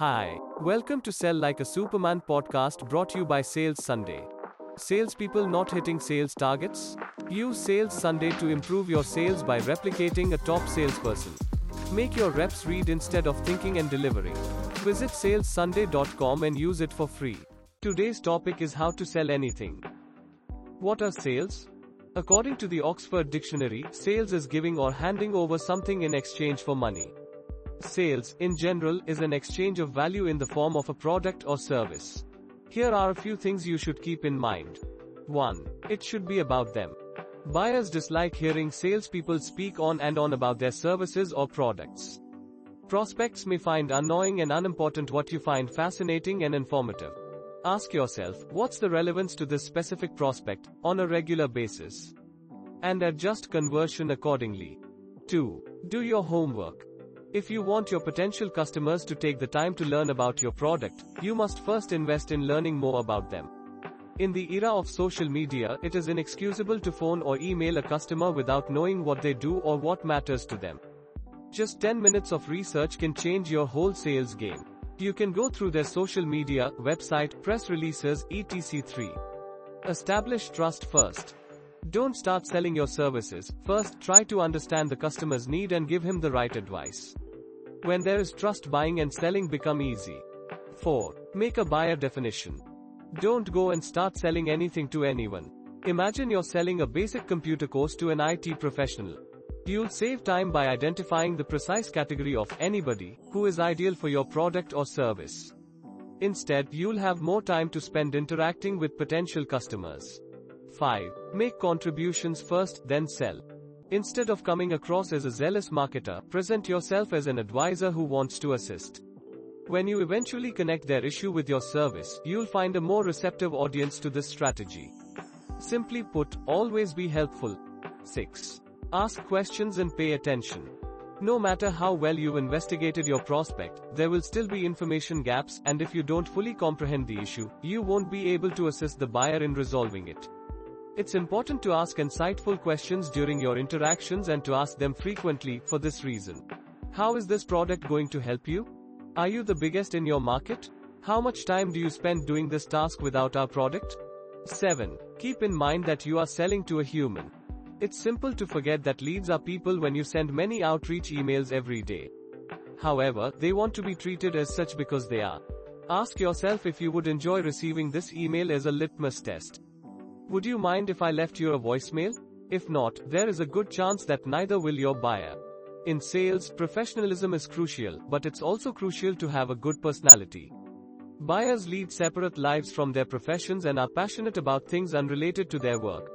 Hi, welcome to Sell Like a Superman podcast brought to you by Sales Sunday. Salespeople not hitting sales targets? Use Sales Sunday to improve your sales by replicating a top salesperson. Make your reps read instead of thinking and delivering. Visit salessunday.com and use it for free. Today's topic is how to sell anything. What are sales? According to the Oxford Dictionary, sales is giving or handing over something in exchange for money. Sales, in general, is an exchange of value in the form of a product or service. Here are a few things you should keep in mind. 1. It should be about them. Buyers dislike hearing salespeople speak on and on about their services or products. Prospects may find annoying and unimportant what you find fascinating and informative. Ask yourself, what's the relevance to this specific prospect, on a regular basis? And adjust conversion accordingly. 2. Do your homework. If you want your potential customers to take the time to learn about your product, you must first invest in learning more about them. In the era of social media, it is inexcusable to phone or email a customer without knowing what they do or what matters to them. Just 10 minutes of research can change your whole sales game. You can go through their social media, website, press releases, etc. 3. Establish trust first. Don't start selling your services, first try to understand the customer's need and give him the right advice. When there is trust buying and selling become easy. 4. Make a buyer definition. Don't go and start selling anything to anyone. Imagine you're selling a basic computer course to an IT professional. You'll save time by identifying the precise category of anybody who is ideal for your product or service. Instead, you'll have more time to spend interacting with potential customers. 5. Make contributions first, then sell. Instead of coming across as a zealous marketer, present yourself as an advisor who wants to assist. When you eventually connect their issue with your service, you'll find a more receptive audience to this strategy. Simply put, always be helpful. 6. Ask questions and pay attention. No matter how well you've investigated your prospect, there will still be information gaps, and if you don't fully comprehend the issue, you won't be able to assist the buyer in resolving it. It's important to ask insightful questions during your interactions and to ask them frequently for this reason. How is this product going to help you? Are you the biggest in your market? How much time do you spend doing this task without our product? 7. Keep in mind that you are selling to a human. It's simple to forget that leads are people when you send many outreach emails every day. However, they want to be treated as such because they are. Ask yourself if you would enjoy receiving this email as a litmus test. Would you mind if I left you a voicemail? If not, there is a good chance that neither will your buyer. In sales, professionalism is crucial, but it's also crucial to have a good personality. Buyers lead separate lives from their professions and are passionate about things unrelated to their work.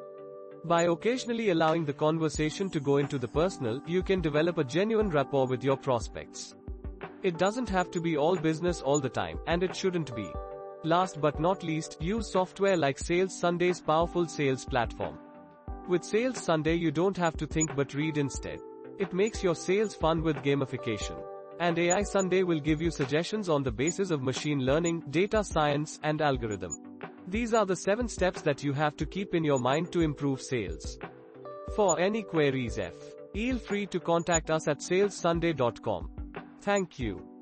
By occasionally allowing the conversation to go into the personal, you can develop a genuine rapport with your prospects. It doesn't have to be all business all the time, and it shouldn't be. Last but not least, use software like Sales Sunday's powerful sales platform. With Sales Sunday, you don't have to think but read instead. It makes your sales fun with gamification. And AI Sunday will give you suggestions on the basis of machine learning, data science, and algorithm. These are the 7 steps that you have to keep in your mind to improve sales. For any queries feel free to contact us at salessunday.com. Thank you.